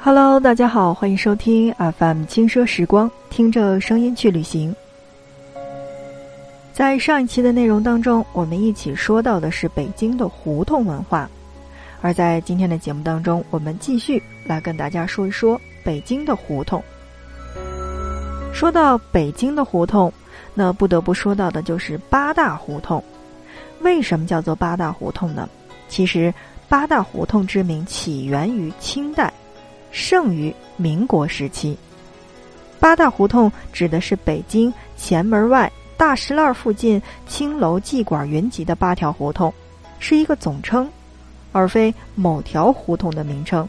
Hello，大家好，欢迎收听 FM 轻奢时光，听着声音去旅行。在上一期的内容当中，我们一起说到的是北京的胡同文化，而在今天的节目当中，我们继续来跟大家说一说北京的胡同。说到北京的胡同，那不得不说到的就是八大胡同。为什么叫做八大胡同呢？其实八大胡同之名起源于清代。盛于民国时期，八大胡同指的是北京前门外大石栏附近青楼妓馆云集的八条胡同，是一个总称，而非某条胡同的名称。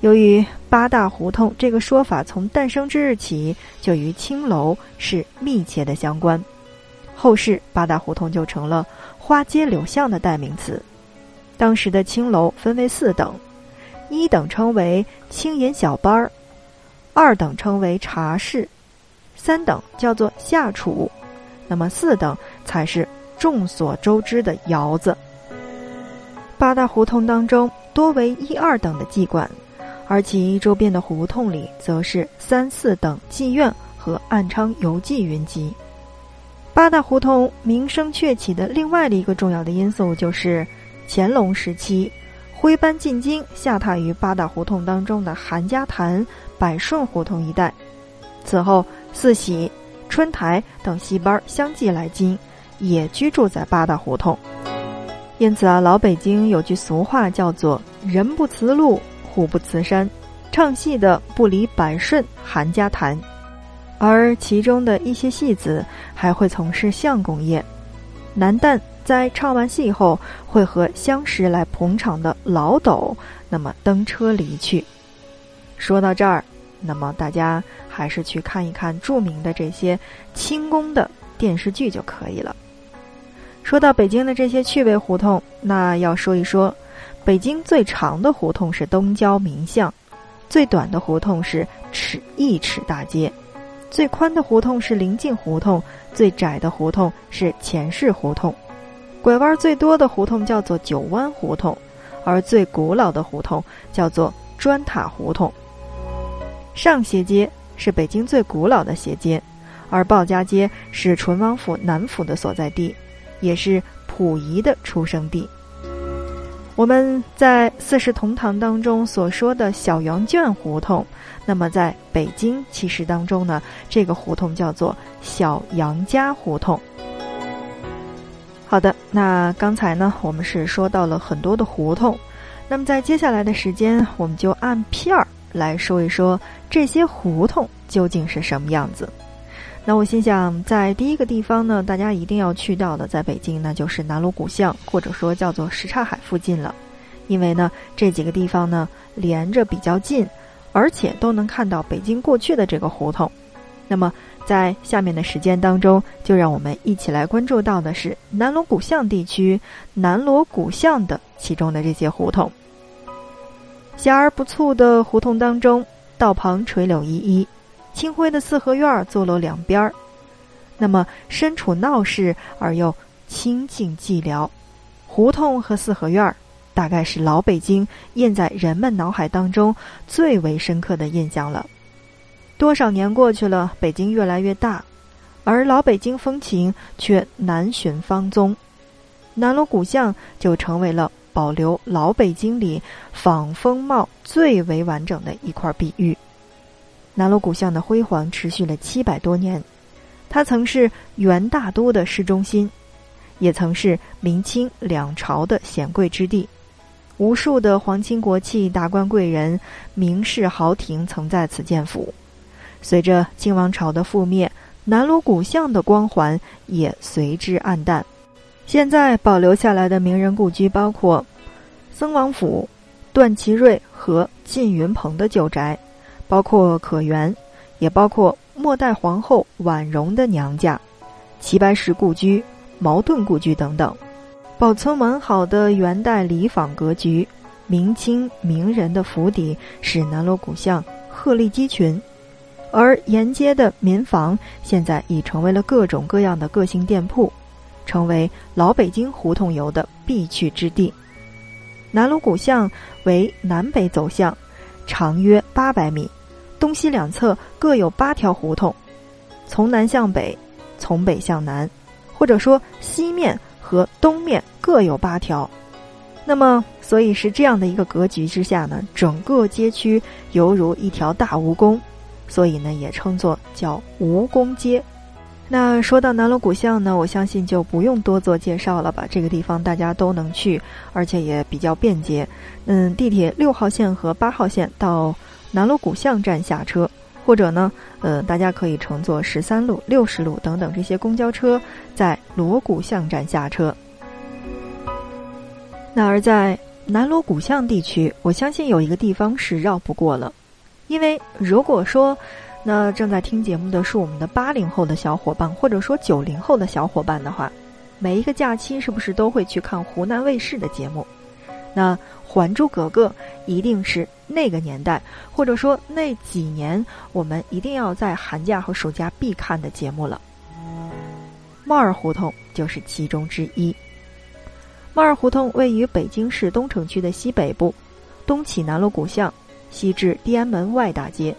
由于八大胡同这个说法从诞生之日起就与青楼是密切的相关，后世八大胡同就成了花街柳巷的代名词。当时的青楼分为四等。一等称为青岩小班儿，二等称为茶室，三等叫做下厨，那么四等才是众所周知的窑子。八大胡同当中多为一二等的妓馆，而其周边的胡同里则是三四等妓院和暗娼游妓云集。八大胡同名声鹊起的另外的一个重要的因素就是乾隆时期。徽班进京，下榻于八大胡同当中的韩家潭、百顺胡同一带。此后，四喜、春台等戏班相继来京，也居住在八大胡同。因此啊，老北京有句俗话叫做“人不辞路，虎不辞山”，唱戏的不离百顺、韩家潭，而其中的一些戏子还会从事相公业，男旦。在唱完戏后，会和相识来捧场的老斗，那么登车离去。说到这儿，那么大家还是去看一看著名的这些清宫的电视剧就可以了。说到北京的这些趣味胡同，那要说一说，北京最长的胡同是东郊民巷，最短的胡同是尺一尺大街，最宽的胡同是临近胡同，最窄的胡同是前世胡同。拐弯最多的胡同叫做九弯胡同，而最古老的胡同叫做砖塔胡同。上斜街是北京最古老的斜街，而鲍家街是淳王府南府的所在地，也是溥仪的出生地。我们在《四世同堂》当中所说的小羊圈胡同，那么在北京其实当中呢，这个胡同叫做小杨家胡同。好的，那刚才呢，我们是说到了很多的胡同，那么在接下来的时间，我们就按片儿来说一说这些胡同究竟是什么样子。那我心想，在第一个地方呢，大家一定要去到的，在北京那就是南锣鼓巷，或者说叫做什刹海附近了，因为呢，这几个地方呢连着比较近，而且都能看到北京过去的这个胡同。那么。在下面的时间当中，就让我们一起来关注到的是南锣鼓巷地区南锣鼓巷的其中的这些胡同。狭而不促的胡同当中，道旁垂柳依依，清辉的四合院坐落两边儿。那么身处闹市而又清静寂寥，胡同和四合院大概是老北京印在人们脑海当中最为深刻的印象了。多少年过去了，北京越来越大，而老北京风情却难寻芳踪。南锣鼓巷就成为了保留老北京里仿风貌最为完整的一块碧玉。南锣鼓巷的辉煌持续了七百多年，它曾是元大都的市中心，也曾是明清两朝的显贵之地，无数的皇亲国戚、达官贵人、名士豪庭曾在此建府。随着清王朝的覆灭，南锣鼓巷的光环也随之暗淡。现在保留下来的名人故居包括曾王府、段祺瑞和靳云鹏的旧宅，包括可园，也包括末代皇后婉容的娘家、齐白石故居、茅盾故居等等。保存完好的元代礼坊格局、明清名人的府邸，使南锣鼓巷鹤立鸡群。而沿街的民房现在已成为了各种各样的个性店铺，成为老北京胡同游的必去之地。南锣鼓巷为南北走向，长约八百米，东西两侧各有八条胡同，从南向北，从北向南，或者说西面和东面各有八条。那么，所以是这样的一个格局之下呢，整个街区犹如一条大蜈蚣，所以呢，也称作叫蜈蚣街。那说到南锣鼓巷呢，我相信就不用多做介绍了吧。这个地方大家都能去，而且也比较便捷。嗯，地铁六号线和八号线到南锣鼓巷站下车，或者呢，呃，大家可以乘坐十三路、六十路等等这些公交车，在锣鼓巷站下车。那而在南锣鼓巷地区，我相信有一个地方是绕不过了，因为如果说。那正在听节目的是我们的八零后的小伙伴，或者说九零后的小伙伴的话，每一个假期是不是都会去看湖南卫视的节目？那《还珠格格》一定是那个年代，或者说那几年我们一定要在寒假和暑假必看的节目了。帽儿胡同就是其中之一。帽儿胡同位于北京市东城区的西北部，东起南锣鼓巷，西至地安门外大街。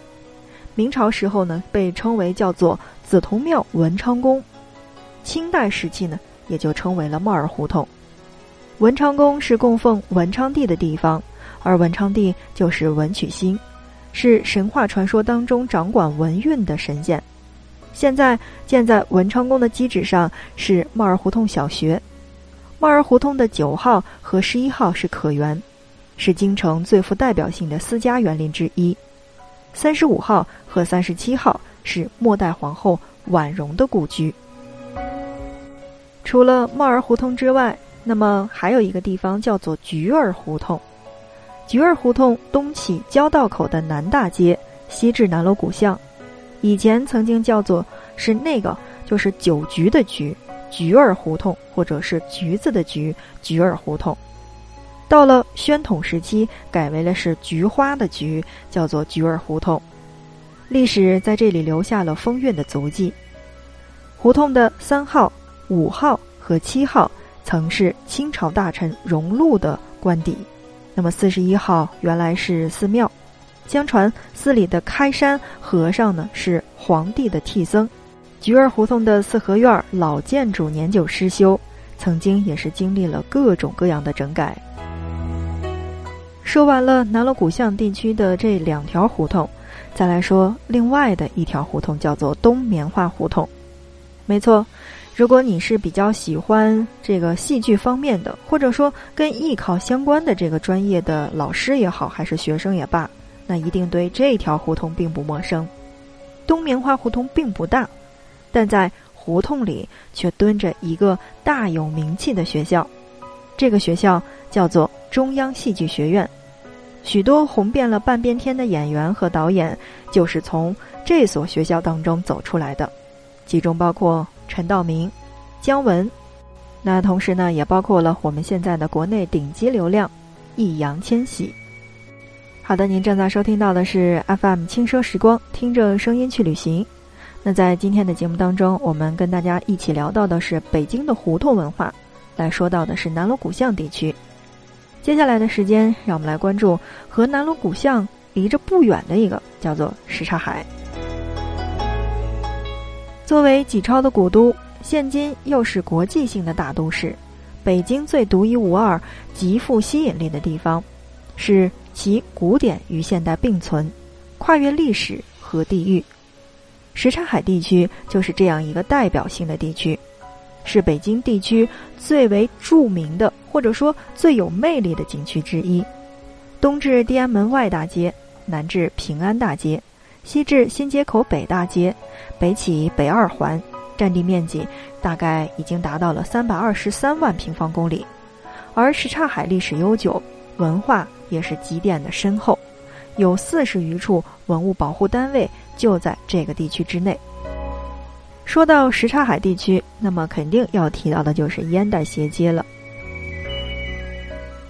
明朝时候呢，被称为叫做紫铜庙文昌宫；清代时期呢，也就称为了帽儿胡同。文昌宫是供奉文昌帝的地方，而文昌帝就是文曲星，是神话传说当中掌管文运的神仙。现在建在文昌宫的基址上是帽儿胡同小学。帽儿胡同的九号和十一号是可园，是京城最富代表性的私家园林之一。三十五号和三十七号是末代皇后婉容的故居。除了帽儿胡同之外，那么还有一个地方叫做菊儿胡同。菊儿胡同东起交道口的南大街，西至南锣鼓巷。以前曾经叫做是那个就是酒局的局，菊儿胡同，或者是橘子的橘，菊儿胡同。到了宣统时期，改为了是菊花的菊，叫做菊儿胡同。历史在这里留下了风韵的足迹。胡同的三号、五号和七号曾是清朝大臣荣禄的官邸，那么四十一号原来是寺庙。相传寺里的开山和尚呢是皇帝的替僧。菊儿胡同的四合院老建筑年久失修，曾经也是经历了各种各样的整改。说完了南锣鼓巷地区的这两条胡同，再来说另外的一条胡同，叫做东棉花胡同。没错，如果你是比较喜欢这个戏剧方面的，或者说跟艺考相关的这个专业的老师也好，还是学生也罢，那一定对这条胡同并不陌生。东棉花胡同并不大，但在胡同里却蹲着一个大有名气的学校，这个学校叫做。中央戏剧学院，许多红遍了半边天的演员和导演就是从这所学校当中走出来的，其中包括陈道明、姜文，那同时呢也包括了我们现在的国内顶级流量易烊千玺。好的，您正在收听到的是 FM 轻奢时光，听着声音去旅行。那在今天的节目当中，我们跟大家一起聊到的是北京的胡同文化，来说到的是南锣鼓巷地区。接下来的时间，让我们来关注和南锣鼓巷离着不远的一个叫做什刹海。作为几超的古都，现今又是国际性的大都市，北京最独一无二、极富吸引力的地方，是其古典与现代并存，跨越历史和地域。什刹海地区就是这样一个代表性的地区。是北京地区最为著名的，或者说最有魅力的景区之一。东至地安门外大街，南至平安大街，西至新街口北大街，北起北二环，占地面积大概已经达到了三百二十三万平方公里。而什刹海历史悠久，文化也是积淀的深厚，有四十余处文物保护单位就在这个地区之内。说到什刹海地区，那么肯定要提到的就是烟袋斜街了。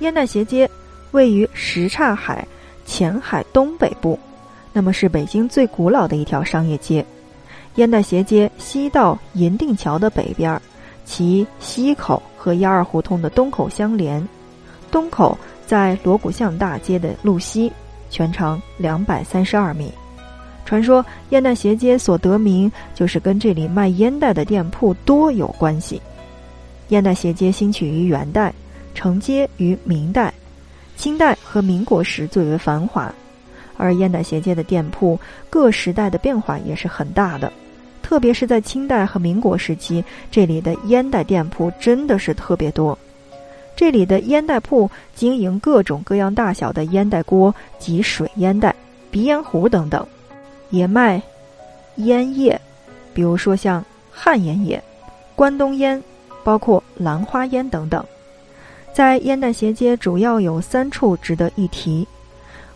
烟袋斜街位于什刹海前海东北部，那么是北京最古老的一条商业街。烟袋斜街西到银锭桥的北边，其西口和幺二胡同的东口相连。东口在锣鼓巷大街的路西，全长两百三十二米。传说烟袋斜街所得名，就是跟这里卖烟袋的店铺多有关系。烟袋斜街兴起于元代，承接于明代，清代和民国时最为繁华。而烟袋斜街的店铺各时代的变化也是很大的，特别是在清代和民国时期，这里的烟袋店铺真的是特别多。这里的烟袋铺经营各种各样大小的烟袋锅及水烟袋、鼻烟壶等等。也卖烟叶，比如说像旱烟叶、关东烟，包括兰花烟等等。在烟袋斜街主要有三处值得一提：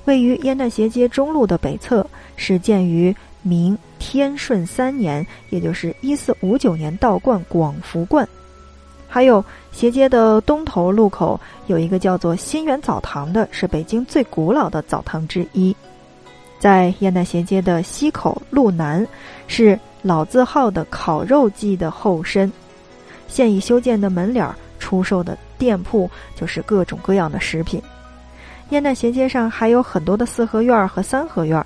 位于烟袋斜街中路的北侧，是建于明天顺三年，也就是一四五九年道观广福观；还有斜街的东头路口有一个叫做新源澡堂的，是北京最古老的澡堂之一。在烟袋斜街的西口路南，是老字号的烤肉记的后身，现已修建的门脸儿出售的店铺就是各种各样的食品。烟袋斜街上还有很多的四合院和三合院，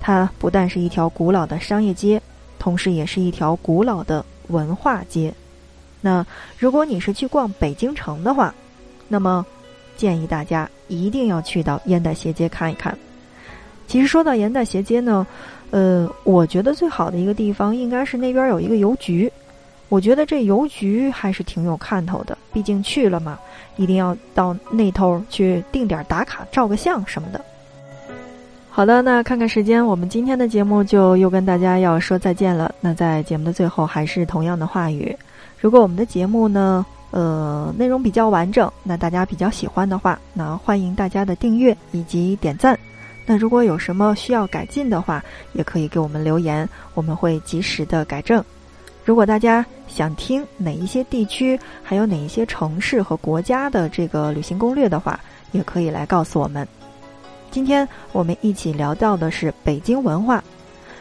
它不但是一条古老的商业街，同时也是一条古老的文化街。那如果你是去逛北京城的话，那么建议大家一定要去到烟袋斜街看一看。其实说到盐袋斜街呢，呃，我觉得最好的一个地方应该是那边有一个邮局。我觉得这邮局还是挺有看头的，毕竟去了嘛，一定要到那头去定点打卡、照个相什么的。好的，那看看时间，我们今天的节目就又跟大家要说再见了。那在节目的最后，还是同样的话语：如果我们的节目呢，呃，内容比较完整，那大家比较喜欢的话，那欢迎大家的订阅以及点赞。那如果有什么需要改进的话，也可以给我们留言，我们会及时的改正。如果大家想听哪一些地区，还有哪一些城市和国家的这个旅行攻略的话，也可以来告诉我们。今天我们一起聊到的是北京文化，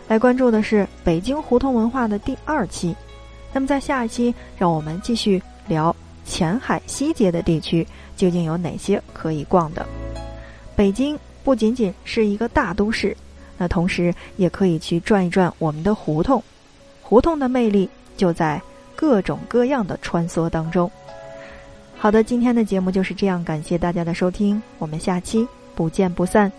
来关注的是北京胡同文化的第二期。那么在下一期，让我们继续聊前海西街的地区究竟有哪些可以逛的。北京。不仅仅是一个大都市，那同时也可以去转一转我们的胡同。胡同的魅力就在各种各样的穿梭当中。好的，今天的节目就是这样，感谢大家的收听，我们下期不见不散。